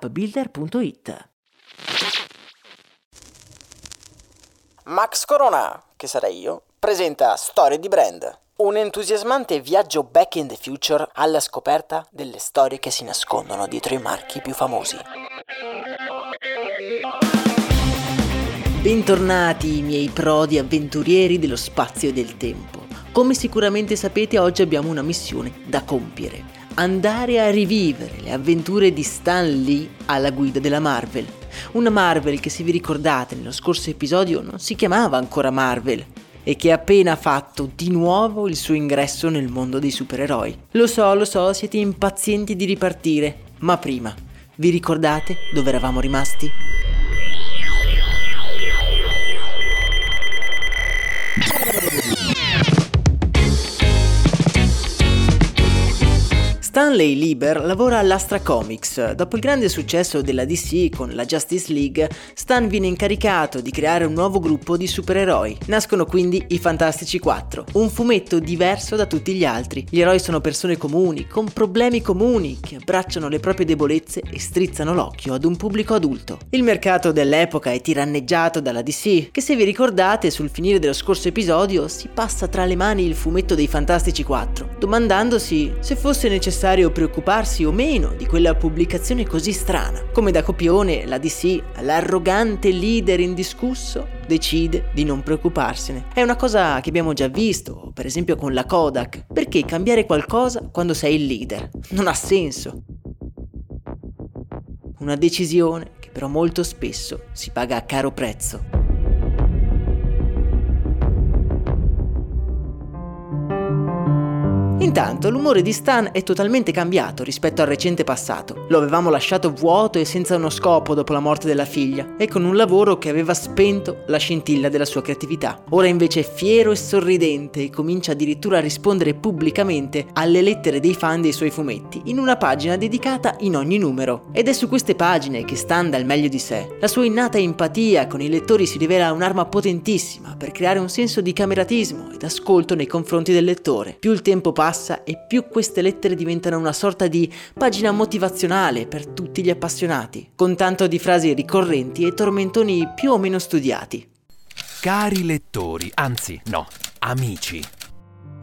appbuilder.it. Max Corona, che sarei io, presenta Storie di Brand, un entusiasmante viaggio back in the future alla scoperta delle storie che si nascondono dietro i marchi più famosi. Bentornati, miei prodi avventurieri dello spazio e del tempo. Come sicuramente sapete, oggi abbiamo una missione da compiere andare a rivivere le avventure di Stan Lee alla guida della Marvel. Una Marvel che, se vi ricordate, nello scorso episodio non si chiamava ancora Marvel e che ha appena fatto di nuovo il suo ingresso nel mondo dei supereroi. Lo so, lo so, siete impazienti di ripartire, ma prima, vi ricordate dove eravamo rimasti? Stanley Lieber lavora all'Astra Comics. Dopo il grande successo della DC con la Justice League, Stan viene incaricato di creare un nuovo gruppo di supereroi. Nascono quindi i Fantastici 4, un fumetto diverso da tutti gli altri. Gli eroi sono persone comuni, con problemi comuni, che abbracciano le proprie debolezze e strizzano l'occhio ad un pubblico adulto. Il mercato dell'epoca è tiranneggiato dalla DC, che se vi ricordate sul finire dello scorso episodio si passa tra le mani il fumetto dei Fantastici 4, domandandosi se fosse necessario necessario preoccuparsi o meno di quella pubblicazione così strana. Come da copione, la DC, l'arrogante leader indiscusso, decide di non preoccuparsene. È una cosa che abbiamo già visto, per esempio con la Kodak. Perché cambiare qualcosa quando sei il leader? Non ha senso. Una decisione che però molto spesso si paga a caro prezzo. Intanto l'umore di Stan è totalmente cambiato rispetto al recente passato. Lo avevamo lasciato vuoto e senza uno scopo dopo la morte della figlia e con un lavoro che aveva spento la scintilla della sua creatività. Ora invece è fiero e sorridente e comincia addirittura a rispondere pubblicamente alle lettere dei fan dei suoi fumetti in una pagina dedicata in ogni numero. Ed è su queste pagine che Stan dà il meglio di sé. La sua innata empatia con i lettori si rivela un'arma potentissima per creare un senso di cameratismo ed ascolto nei confronti del lettore. Più il tempo passa passa e più queste lettere diventano una sorta di pagina motivazionale per tutti gli appassionati, con tanto di frasi ricorrenti e tormentoni più o meno studiati. Cari lettori, anzi no, amici.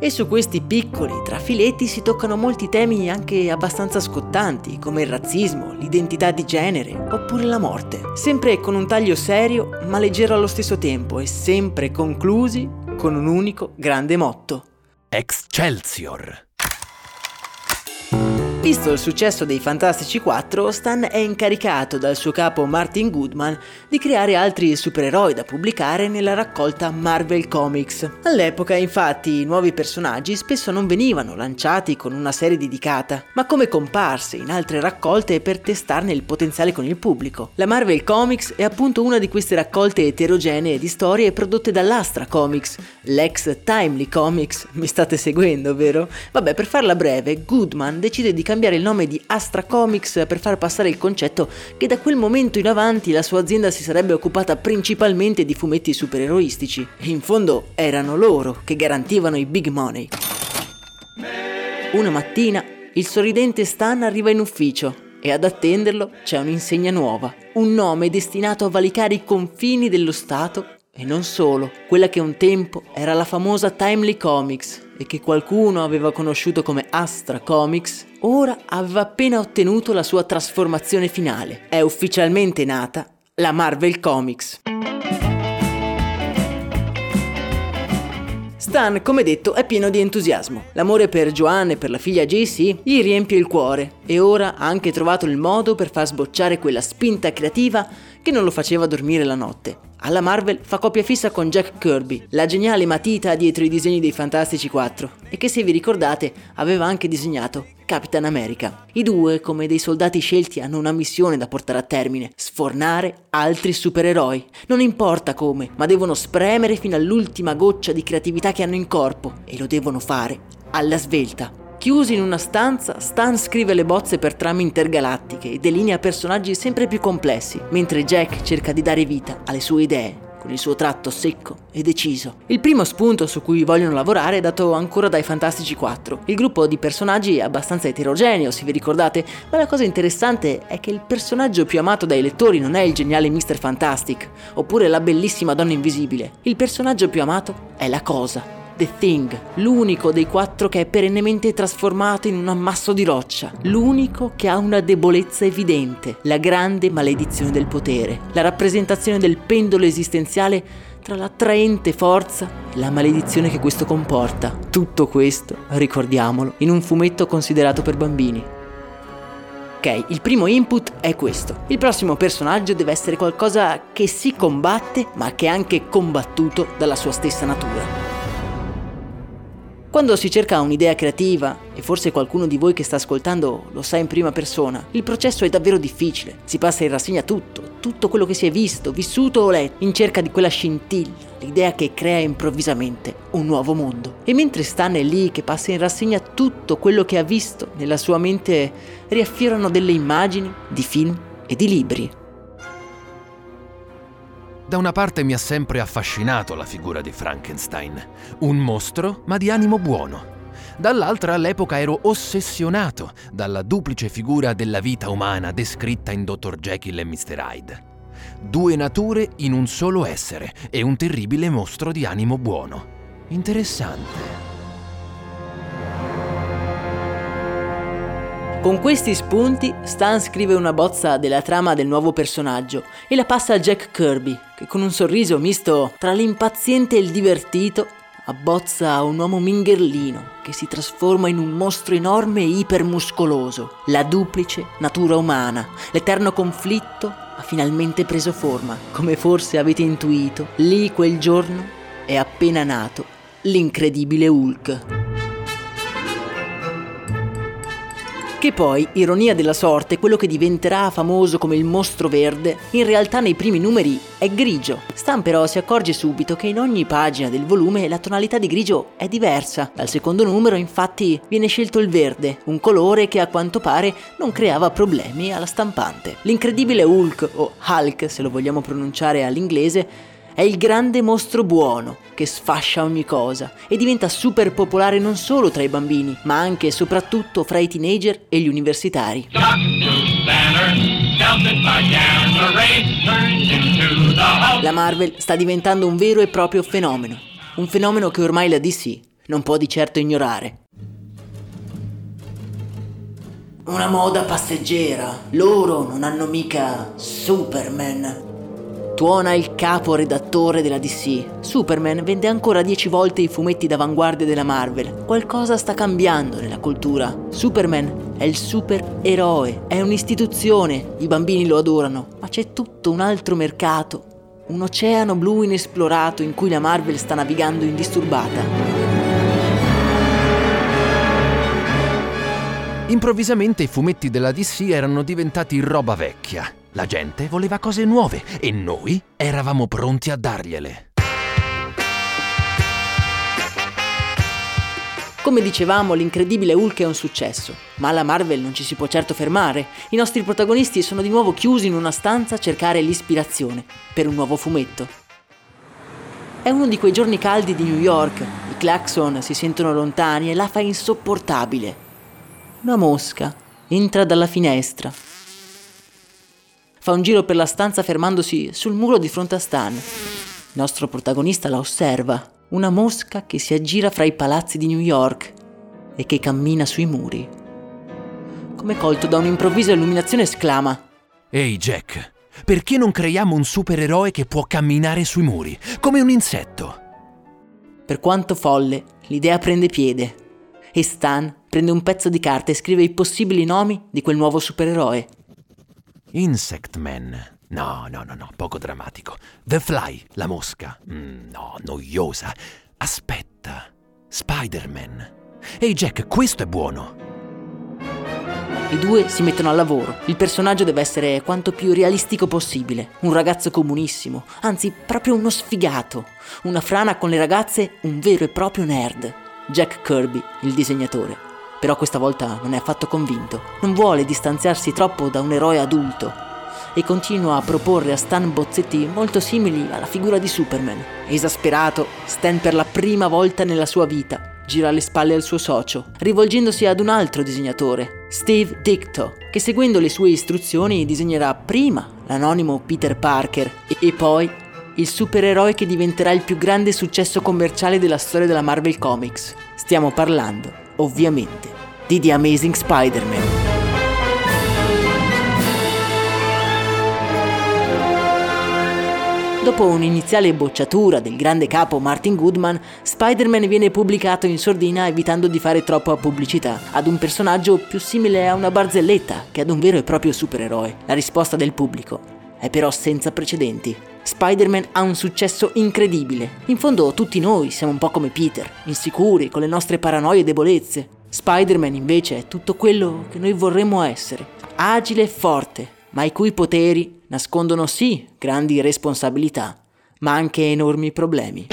E su questi piccoli trafiletti si toccano molti temi anche abbastanza scottanti, come il razzismo, l'identità di genere oppure la morte. Sempre con un taglio serio ma leggero allo stesso tempo e sempre conclusi con un unico grande motto. Excelsior! Visto il successo dei Fantastici 4, Stan è incaricato dal suo capo Martin Goodman di creare altri supereroi da pubblicare nella raccolta Marvel Comics. All'epoca, infatti, i nuovi personaggi spesso non venivano lanciati con una serie dedicata, ma come comparse in altre raccolte per testarne il potenziale con il pubblico. La Marvel Comics è appunto una di queste raccolte eterogenee di storie prodotte dall'Astra Comics, l'ex Timely Comics. Mi state seguendo, vero? Vabbè, per farla breve, Goodman decide di cambiare il nome di Astra Comics per far passare il concetto che da quel momento in avanti la sua azienda si sarebbe occupata principalmente di fumetti supereroistici. E in fondo erano loro che garantivano i big money. Una mattina il sorridente Stan arriva in ufficio e ad attenderlo c'è un'insegna nuova, un nome destinato a valicare i confini dello Stato e non solo, quella che un tempo era la famosa Timely Comics e che qualcuno aveva conosciuto come Astra Comics, ora aveva appena ottenuto la sua trasformazione finale. È ufficialmente nata la Marvel Comics. Stan, come detto, è pieno di entusiasmo. L'amore per Joanne e per la figlia JC gli riempie il cuore e ora ha anche trovato il modo per far sbocciare quella spinta creativa che non lo faceva dormire la notte. Alla Marvel fa coppia fissa con Jack Kirby, la geniale matita dietro i disegni dei Fantastici 4, e che se vi ricordate aveva anche disegnato Capitan America. I due, come dei soldati scelti, hanno una missione da portare a termine, sfornare altri supereroi. Non importa come, ma devono spremere fino all'ultima goccia di creatività che hanno in corpo, e lo devono fare alla svelta. Chiusi in una stanza, Stan scrive le bozze per trame intergalattiche e delinea personaggi sempre più complessi, mentre Jack cerca di dare vita alle sue idee con il suo tratto secco e deciso. Il primo spunto su cui vogliono lavorare è dato ancora dai Fantastici 4. Il gruppo di personaggi è abbastanza eterogeneo, se vi ricordate, ma la cosa interessante è che il personaggio più amato dai lettori non è il geniale Mr. Fantastic, oppure la bellissima donna invisibile. Il personaggio più amato è la cosa, The Thing, l'unico dei quattro che è perennemente trasformato in un ammasso di roccia, l'unico che ha una debolezza evidente, la grande maledizione del potere, la rappresentazione del pendolo esistenziale tra l'attraente forza e la maledizione che questo comporta. Tutto questo, ricordiamolo, in un fumetto considerato per bambini. Ok, il primo input è questo. Il prossimo personaggio deve essere qualcosa che si combatte, ma che è anche combattuto dalla sua stessa natura. Quando si cerca un'idea creativa, e forse qualcuno di voi che sta ascoltando lo sa in prima persona, il processo è davvero difficile. Si passa in rassegna tutto, tutto quello che si è visto, vissuto o letto, in cerca di quella scintilla, l'idea che crea improvvisamente un nuovo mondo. E mentre Stan è lì che passa in rassegna tutto quello che ha visto, nella sua mente riaffiorano delle immagini di film e di libri. Da una parte mi ha sempre affascinato la figura di Frankenstein, un mostro ma di animo buono. Dall'altra all'epoca ero ossessionato dalla duplice figura della vita umana descritta in Dr. Jekyll e Mr. Hyde. Due nature in un solo essere e un terribile mostro di animo buono. Interessante. Con questi spunti, Stan scrive una bozza della trama del nuovo personaggio e la passa a Jack Kirby, che con un sorriso misto tra l'impaziente e il divertito abbozza un uomo mingherlino che si trasforma in un mostro enorme e ipermuscoloso. La duplice natura umana, l'eterno conflitto ha finalmente preso forma. Come forse avete intuito, lì quel giorno è appena nato l'incredibile Hulk. Che poi, ironia della sorte, quello che diventerà famoso come il mostro verde, in realtà nei primi numeri è grigio. Stan però si accorge subito che in ogni pagina del volume la tonalità di grigio è diversa. Dal secondo numero infatti viene scelto il verde, un colore che a quanto pare non creava problemi alla stampante. L'incredibile Hulk, o Hulk se lo vogliamo pronunciare all'inglese, è il grande mostro buono che sfascia ogni cosa e diventa super popolare non solo tra i bambini, ma anche e soprattutto fra i teenager e gli universitari. La Marvel sta diventando un vero e proprio fenomeno, un fenomeno che ormai la DC non può di certo ignorare. Una moda passeggera, loro non hanno mica Superman tuona il capo redattore della DC. Superman vende ancora 10 volte i fumetti d'avanguardia della Marvel. Qualcosa sta cambiando nella cultura. Superman è il supereroe, è un'istituzione, i bambini lo adorano, ma c'è tutto un altro mercato, un oceano blu inesplorato in cui la Marvel sta navigando indisturbata. Improvvisamente i fumetti della DC erano diventati roba vecchia. La gente voleva cose nuove e noi eravamo pronti a dargliele. Come dicevamo, l'incredibile Hulk è un successo, ma alla Marvel non ci si può certo fermare. I nostri protagonisti sono di nuovo chiusi in una stanza a cercare l'ispirazione per un nuovo fumetto. È uno di quei giorni caldi di New York, i clacson si sentono lontani e la fa insopportabile. Una mosca entra dalla finestra. Fa un giro per la stanza fermandosi sul muro di fronte a Stan. Il nostro protagonista la osserva una mosca che si aggira fra i palazzi di New York e che cammina sui muri. Come colto da un'improvvisa illuminazione esclama Ehi Jack, perché non creiamo un supereroe che può camminare sui muri, come un insetto? Per quanto folle, l'idea prende piede e Stan prende un pezzo di carta e scrive i possibili nomi di quel nuovo supereroe. Insect Man. No, no, no, no, poco drammatico. The Fly, la mosca. Mm, no, noiosa. Aspetta. Spider-Man. Ehi Jack, questo è buono. I due si mettono al lavoro. Il personaggio deve essere quanto più realistico possibile. Un ragazzo comunissimo, anzi proprio uno sfigato. Una frana con le ragazze, un vero e proprio nerd. Jack Kirby, il disegnatore. Però questa volta non è affatto convinto. Non vuole distanziarsi troppo da un eroe adulto e continua a proporre a Stan bozzetti molto simili alla figura di Superman. Esasperato, Stan per la prima volta nella sua vita gira le spalle al suo socio, rivolgendosi ad un altro disegnatore, Steve Dicto, che seguendo le sue istruzioni disegnerà prima l'anonimo Peter Parker e poi il supereroe che diventerà il più grande successo commerciale della storia della Marvel Comics. Stiamo parlando, ovviamente, di The Amazing Spider-Man. Dopo un'iniziale bocciatura del grande capo Martin Goodman, Spider-Man viene pubblicato in sordina evitando di fare troppa pubblicità ad un personaggio più simile a una barzelletta che ad un vero e proprio supereroe. La risposta del pubblico è però senza precedenti. Spider-Man ha un successo incredibile. In fondo tutti noi siamo un po' come Peter, insicuri, con le nostre paranoie e debolezze. Spider-Man invece è tutto quello che noi vorremmo essere. Agile e forte, ma i cui poteri nascondono sì grandi responsabilità, ma anche enormi problemi.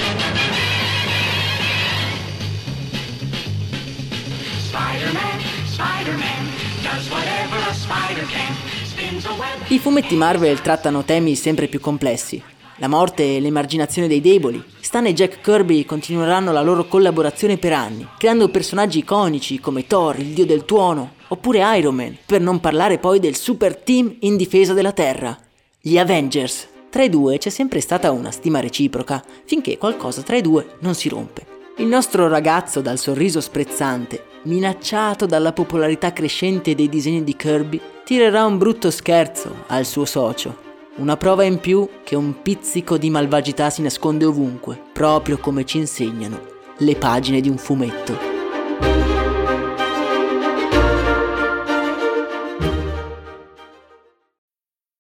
I fumetti Marvel trattano temi sempre più complessi. La morte e l'emarginazione dei deboli. Stan e Jack Kirby continueranno la loro collaborazione per anni, creando personaggi iconici come Thor, il dio del tuono, oppure Iron Man, per non parlare poi del super team in difesa della Terra, gli Avengers. Tra i due c'è sempre stata una stima reciproca, finché qualcosa tra i due non si rompe. Il nostro ragazzo dal sorriso sprezzante, minacciato dalla popolarità crescente dei disegni di Kirby, tirerà un brutto scherzo al suo socio. Una prova in più che un pizzico di malvagità si nasconde ovunque, proprio come ci insegnano le pagine di un fumetto.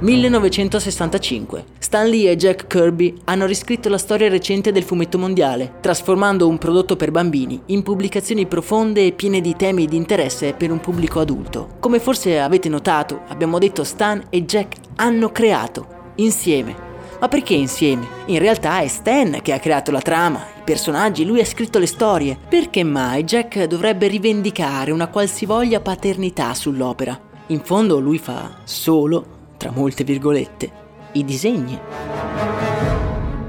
1965. Stan Lee e Jack Kirby hanno riscritto la storia recente del fumetto mondiale, trasformando un prodotto per bambini in pubblicazioni profonde e piene di temi di interesse per un pubblico adulto. Come forse avete notato, abbiamo detto Stan e Jack hanno creato, insieme. Ma perché insieme? In realtà è Stan che ha creato la trama, i personaggi, lui ha scritto le storie. Perché mai Jack dovrebbe rivendicare una qualsivoglia paternità sull'opera? In fondo lui fa solo tra molte virgolette, i disegni.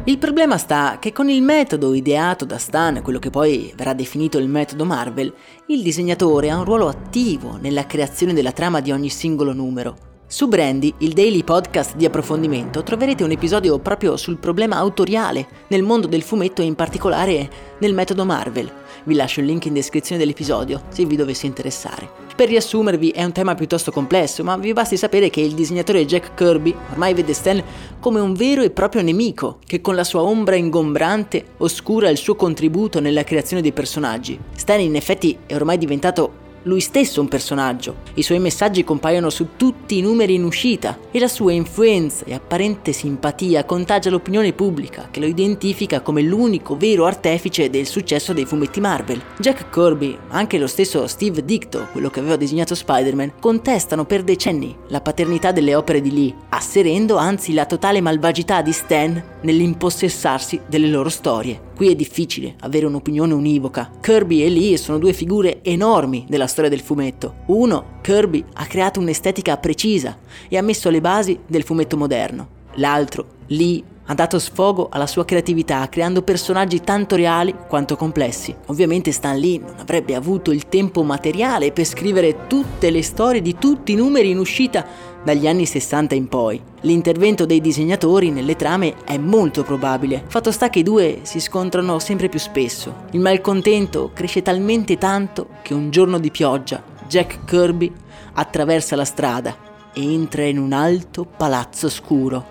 Il problema sta che con il metodo ideato da Stan, quello che poi verrà definito il metodo Marvel, il disegnatore ha un ruolo attivo nella creazione della trama di ogni singolo numero. Su Brandy, il daily podcast di approfondimento, troverete un episodio proprio sul problema autoriale nel mondo del fumetto e in particolare nel metodo Marvel. Vi lascio il link in descrizione dell'episodio se vi dovesse interessare. Per riassumervi è un tema piuttosto complesso, ma vi basti sapere che il disegnatore Jack Kirby ormai vede Stan come un vero e proprio nemico, che con la sua ombra ingombrante oscura il suo contributo nella creazione dei personaggi. Stan in effetti è ormai diventato lui stesso un personaggio. I suoi messaggi compaiono su tutti i numeri in uscita e la sua influenza e apparente simpatia contagia l'opinione pubblica che lo identifica come l'unico vero artefice del successo dei fumetti Marvel. Jack Kirby, anche lo stesso Steve Dicto, quello che aveva disegnato Spider-Man, contestano per decenni la paternità delle opere di Lee, asserendo anzi la totale malvagità di Stan nell'impossessarsi delle loro storie. Qui è difficile avere un'opinione univoca. Kirby e Lee sono due figure enormi della storia del fumetto. Uno, Kirby, ha creato un'estetica precisa e ha messo le basi del fumetto moderno. L'altro, Lee, ha dato sfogo alla sua creatività creando personaggi tanto reali quanto complessi. Ovviamente Stan Lee non avrebbe avuto il tempo materiale per scrivere tutte le storie di tutti i numeri in uscita dagli anni 60 in poi. L'intervento dei disegnatori nelle trame è molto probabile, fatto sta che i due si scontrano sempre più spesso. Il malcontento cresce talmente tanto che un giorno di pioggia Jack Kirby attraversa la strada e entra in un alto palazzo scuro.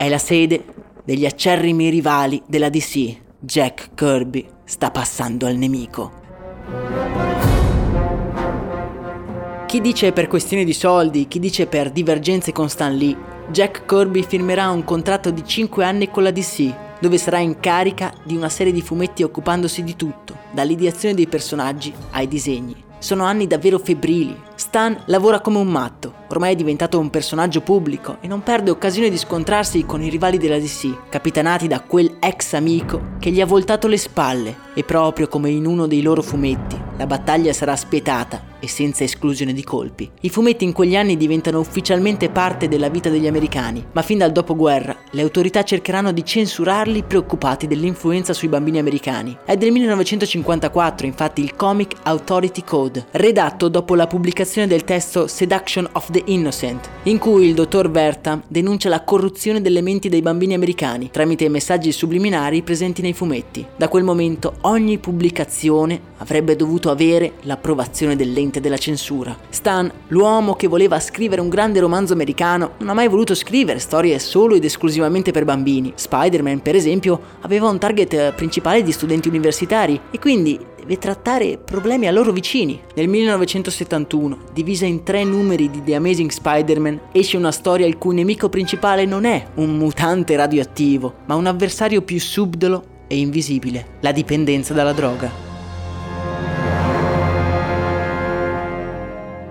È la sede degli acerrimi rivali della DC. Jack Kirby sta passando al nemico. Chi dice per questioni di soldi, chi dice per divergenze con Stan Lee, Jack Kirby firmerà un contratto di 5 anni con la DC, dove sarà in carica di una serie di fumetti occupandosi di tutto, dall'ideazione dei personaggi ai disegni. Sono anni davvero febbrili. Stan lavora come un matto, ormai è diventato un personaggio pubblico e non perde occasione di scontrarsi con i rivali della DC, capitanati da quel ex amico che gli ha voltato le spalle e proprio come in uno dei loro fumetti, la battaglia sarà spietata e senza esclusione di colpi. I fumetti in quegli anni diventano ufficialmente parte della vita degli americani, ma fin dal dopoguerra le autorità cercheranno di censurarli preoccupati dell'influenza sui bambini americani. È del 1954 infatti il Comic Authority Code, redatto dopo la pubblicazione del testo Seduction of the Innocent, in cui il dottor Verta denuncia la corruzione delle menti dei bambini americani tramite messaggi subliminari presenti nei fumetti. Da quel momento ogni pubblicazione avrebbe dovuto avere l'approvazione dell'ente della censura. Stan, l'uomo che voleva scrivere un grande romanzo americano, non ha mai voluto scrivere storie solo ed esclusivamente per bambini. Spider-Man, per esempio, aveva un target principale di studenti universitari e quindi deve trattare problemi a loro vicini. Nel 1971, divisa in tre numeri di The Amazing Spider-Man, esce una storia il cui nemico principale non è un mutante radioattivo, ma un avversario più subdolo e invisibile, la dipendenza dalla droga.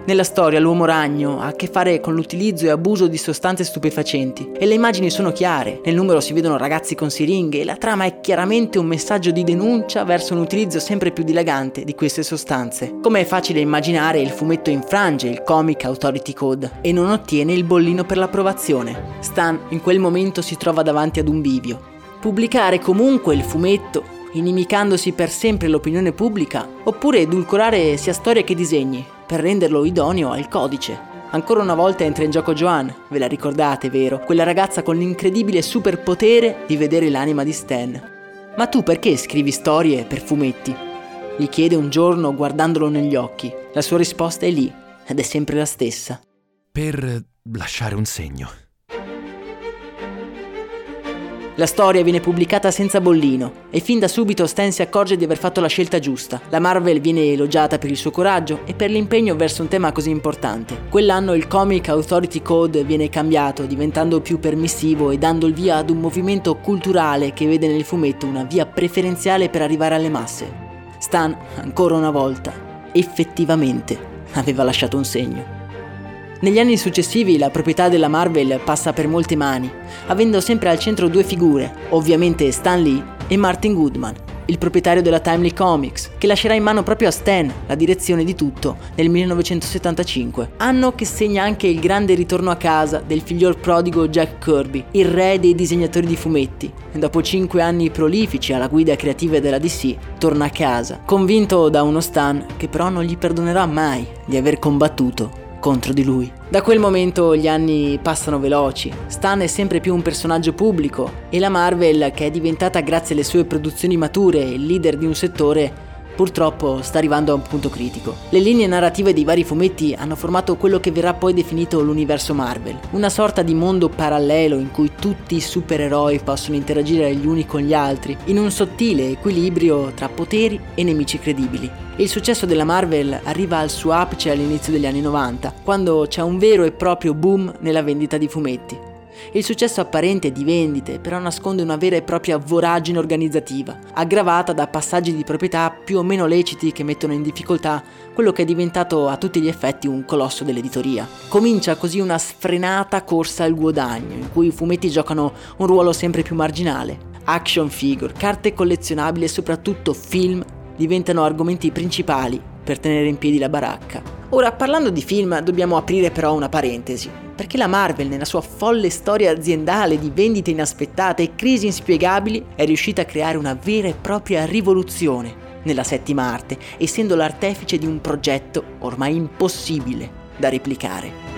Nella storia l'uomo ragno ha a che fare con l'utilizzo e abuso di sostanze stupefacenti e le immagini sono chiare, nel numero si vedono ragazzi con siringhe e la trama è chiaramente un messaggio di denuncia verso un utilizzo sempre più dilagante di queste sostanze. Come è facile immaginare, il fumetto infrange il Comic Authority Code e non ottiene il bollino per l'approvazione. Stan in quel momento si trova davanti ad un bivio. Pubblicare comunque il fumetto inimicandosi per sempre l'opinione pubblica, oppure edulcorare sia storia che disegni, per renderlo idoneo al codice. Ancora una volta entra in gioco Joanne, ve la ricordate, vero? Quella ragazza con l'incredibile superpotere di vedere l'anima di Stan. Ma tu perché scrivi storie per fumetti? Gli chiede un giorno guardandolo negli occhi. La sua risposta è lì, ed è sempre la stessa. Per lasciare un segno. La storia viene pubblicata senza bollino e fin da subito Stan si accorge di aver fatto la scelta giusta. La Marvel viene elogiata per il suo coraggio e per l'impegno verso un tema così importante. Quell'anno il Comic Authority Code viene cambiato, diventando più permissivo e dando il via ad un movimento culturale che vede nel fumetto una via preferenziale per arrivare alle masse. Stan, ancora una volta, effettivamente aveva lasciato un segno. Negli anni successivi la proprietà della Marvel passa per molte mani, avendo sempre al centro due figure, ovviamente Stan Lee e Martin Goodman. il proprietario della Timely Comics, che lascerà in mano proprio a Stan la direzione di tutto nel 1975. Anno che segna anche il grande ritorno a casa del figliol prodigo Jack Kirby, il re dei disegnatori di fumetti. Dopo cinque anni prolifici alla guida creativa della DC, torna a casa, convinto da uno Stan che però non gli perdonerà mai di aver combattuto contro di lui. Da quel momento gli anni passano veloci, Stan è sempre più un personaggio pubblico e la Marvel, che è diventata grazie alle sue produzioni mature il leader di un settore, purtroppo sta arrivando a un punto critico. Le linee narrative dei vari fumetti hanno formato quello che verrà poi definito l'universo Marvel, una sorta di mondo parallelo in cui tutti i supereroi possono interagire gli uni con gli altri, in un sottile equilibrio tra poteri e nemici credibili. E il successo della Marvel arriva al suo apice all'inizio degli anni 90, quando c'è un vero e proprio boom nella vendita di fumetti. Il successo apparente di vendite però nasconde una vera e propria voragine organizzativa, aggravata da passaggi di proprietà più o meno leciti che mettono in difficoltà quello che è diventato a tutti gli effetti un colosso dell'editoria. Comincia così una sfrenata corsa al guadagno, in cui i fumetti giocano un ruolo sempre più marginale. Action figure, carte collezionabili e soprattutto film diventano argomenti principali per tenere in piedi la baracca. Ora, parlando di film, dobbiamo aprire però una parentesi perché la Marvel, nella sua folle storia aziendale di vendite inaspettate e crisi inspiegabili, è riuscita a creare una vera e propria rivoluzione nella settima arte, essendo l'artefice di un progetto ormai impossibile da replicare.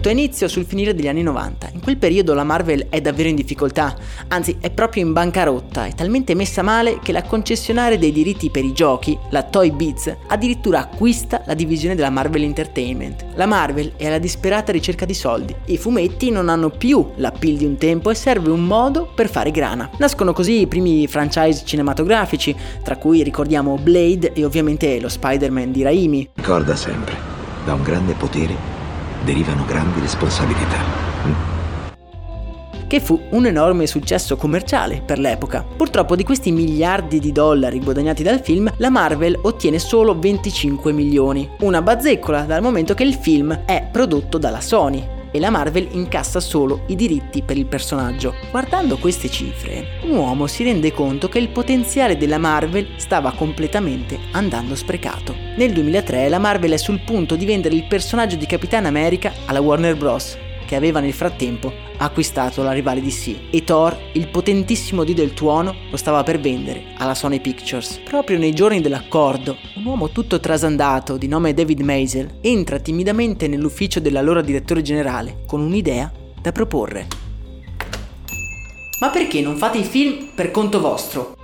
Tutto inizia sul finire degli anni 90. In quel periodo la Marvel è davvero in difficoltà, anzi è proprio in bancarotta, è talmente messa male che la concessionaria dei diritti per i giochi, la Toy Biz, addirittura acquista la divisione della Marvel Entertainment. La Marvel è alla disperata ricerca di soldi. I fumetti non hanno più l'appeal di un tempo e serve un modo per fare grana. Nascono così i primi franchise cinematografici, tra cui ricordiamo Blade e ovviamente lo Spider-Man di Raimi. Ricorda sempre, da un grande potere derivano grandi responsabilità. Che fu un enorme successo commerciale per l'epoca. Purtroppo di questi miliardi di dollari guadagnati dal film, la Marvel ottiene solo 25 milioni, una bazzecola dal momento che il film è prodotto dalla Sony, e la Marvel incassa solo i diritti per il personaggio. Guardando queste cifre, un uomo si rende conto che il potenziale della Marvel stava completamente andando sprecato. Nel 2003 la Marvel è sul punto di vendere il personaggio di Capitan America alla Warner Bros che aveva nel frattempo acquistato la rivale DC e Thor, il potentissimo dio del tuono, lo stava per vendere alla Sony Pictures. Proprio nei giorni dell'accordo, un uomo tutto trasandato di nome David Maisel entra timidamente nell'ufficio dell'allora direttore generale con un'idea da proporre. Ma perché non fate i film per conto vostro?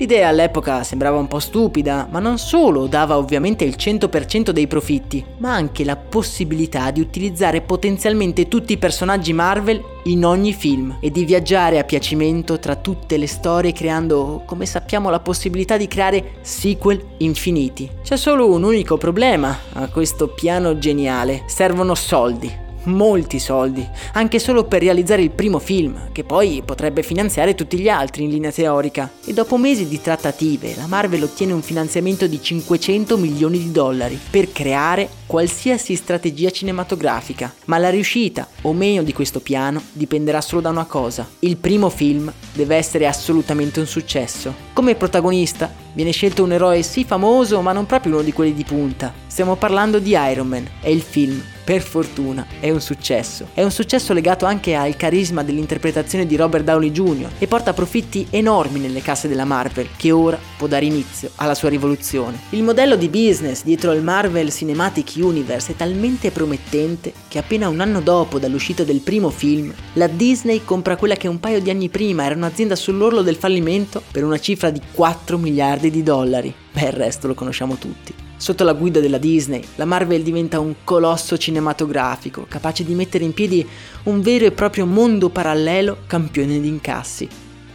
L'idea all'epoca sembrava un po' stupida, ma non solo dava ovviamente il 100% dei profitti, ma anche la possibilità di utilizzare potenzialmente tutti i personaggi Marvel in ogni film e di viaggiare a piacimento tra tutte le storie creando, come sappiamo, la possibilità di creare sequel infiniti. C'è solo un unico problema a questo piano geniale, servono soldi molti soldi, anche solo per realizzare il primo film, che poi potrebbe finanziare tutti gli altri in linea teorica. E dopo mesi di trattative, la Marvel ottiene un finanziamento di 500 milioni di dollari per creare qualsiasi strategia cinematografica. Ma la riuscita o meno di questo piano dipenderà solo da una cosa. Il primo film deve essere assolutamente un successo. Come protagonista viene scelto un eroe sì famoso, ma non proprio uno di quelli di punta. Stiamo parlando di Iron Man e il film per fortuna è un successo. È un successo legato anche al carisma dell'interpretazione di Robert Downey Jr. e porta profitti enormi nelle casse della Marvel, che ora può dare inizio alla sua rivoluzione. Il modello di business dietro il Marvel Cinematic Universe è talmente promettente che appena un anno dopo dall'uscita del primo film, la Disney compra quella che un paio di anni prima era un'azienda sull'orlo del fallimento per una cifra di 4 miliardi di dollari. Beh, il resto lo conosciamo tutti. Sotto la guida della Disney, la Marvel diventa un colosso cinematografico, capace di mettere in piedi un vero e proprio mondo parallelo campione di incassi.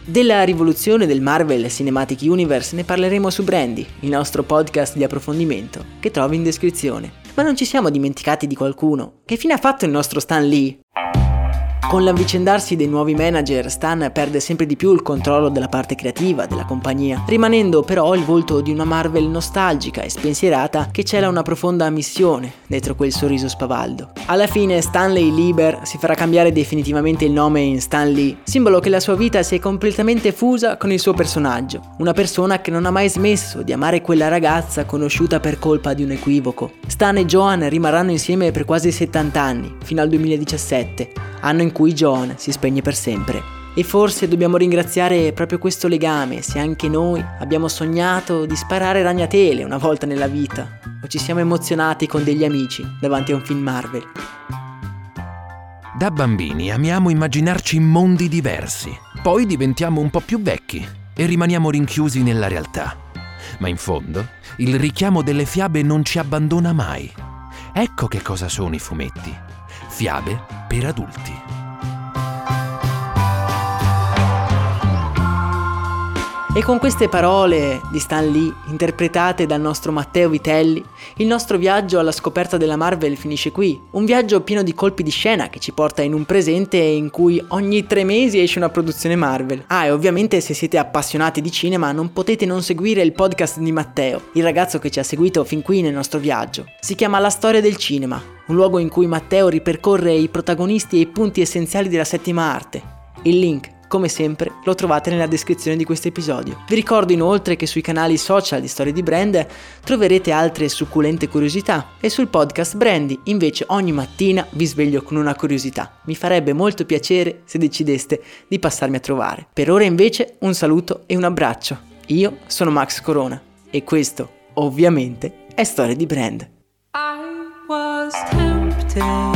Della rivoluzione del Marvel Cinematic Universe ne parleremo su Brandy, il nostro podcast di approfondimento, che trovi in descrizione. Ma non ci siamo dimenticati di qualcuno. Che fine ha fatto il nostro Stan Lee? Con l'avvicendarsi dei nuovi manager, Stan perde sempre di più il controllo della parte creativa della compagnia, rimanendo però il volto di una Marvel nostalgica e spensierata che cela una profonda missione dietro quel sorriso spavaldo. Alla fine Stanley Lieber si farà cambiare definitivamente il nome in Stan Lee, simbolo che la sua vita si è completamente fusa con il suo personaggio, una persona che non ha mai smesso di amare quella ragazza conosciuta per colpa di un equivoco. Stan e Joan rimarranno insieme per quasi 70 anni, fino al 2017, anno in cui John si spegne per sempre. E forse dobbiamo ringraziare proprio questo legame se anche noi abbiamo sognato di sparare ragnatele una volta nella vita o ci siamo emozionati con degli amici davanti a un film Marvel. Da bambini amiamo immaginarci mondi diversi, poi diventiamo un po' più vecchi e rimaniamo rinchiusi nella realtà. Ma in fondo, il richiamo delle fiabe non ci abbandona mai. Ecco che cosa sono i fumetti. Fiabe per adulti. E con queste parole di Stan Lee, interpretate dal nostro Matteo Vitelli, il nostro viaggio alla scoperta della Marvel finisce qui. Un viaggio pieno di colpi di scena che ci porta in un presente in cui ogni tre mesi esce una produzione Marvel. Ah, e ovviamente se siete appassionati di cinema non potete non seguire il podcast di Matteo, il ragazzo che ci ha seguito fin qui nel nostro viaggio. Si chiama La storia del cinema, un luogo in cui Matteo ripercorre i protagonisti e i punti essenziali della settima arte. Il link come sempre lo trovate nella descrizione di questo episodio. Vi ricordo inoltre che sui canali social di Storie di Brand troverete altre succulente curiosità e sul podcast Brandy invece ogni mattina vi sveglio con una curiosità. Mi farebbe molto piacere se decideste di passarmi a trovare. Per ora invece un saluto e un abbraccio. Io sono Max Corona e questo ovviamente è Storie di Brand. I was tempted.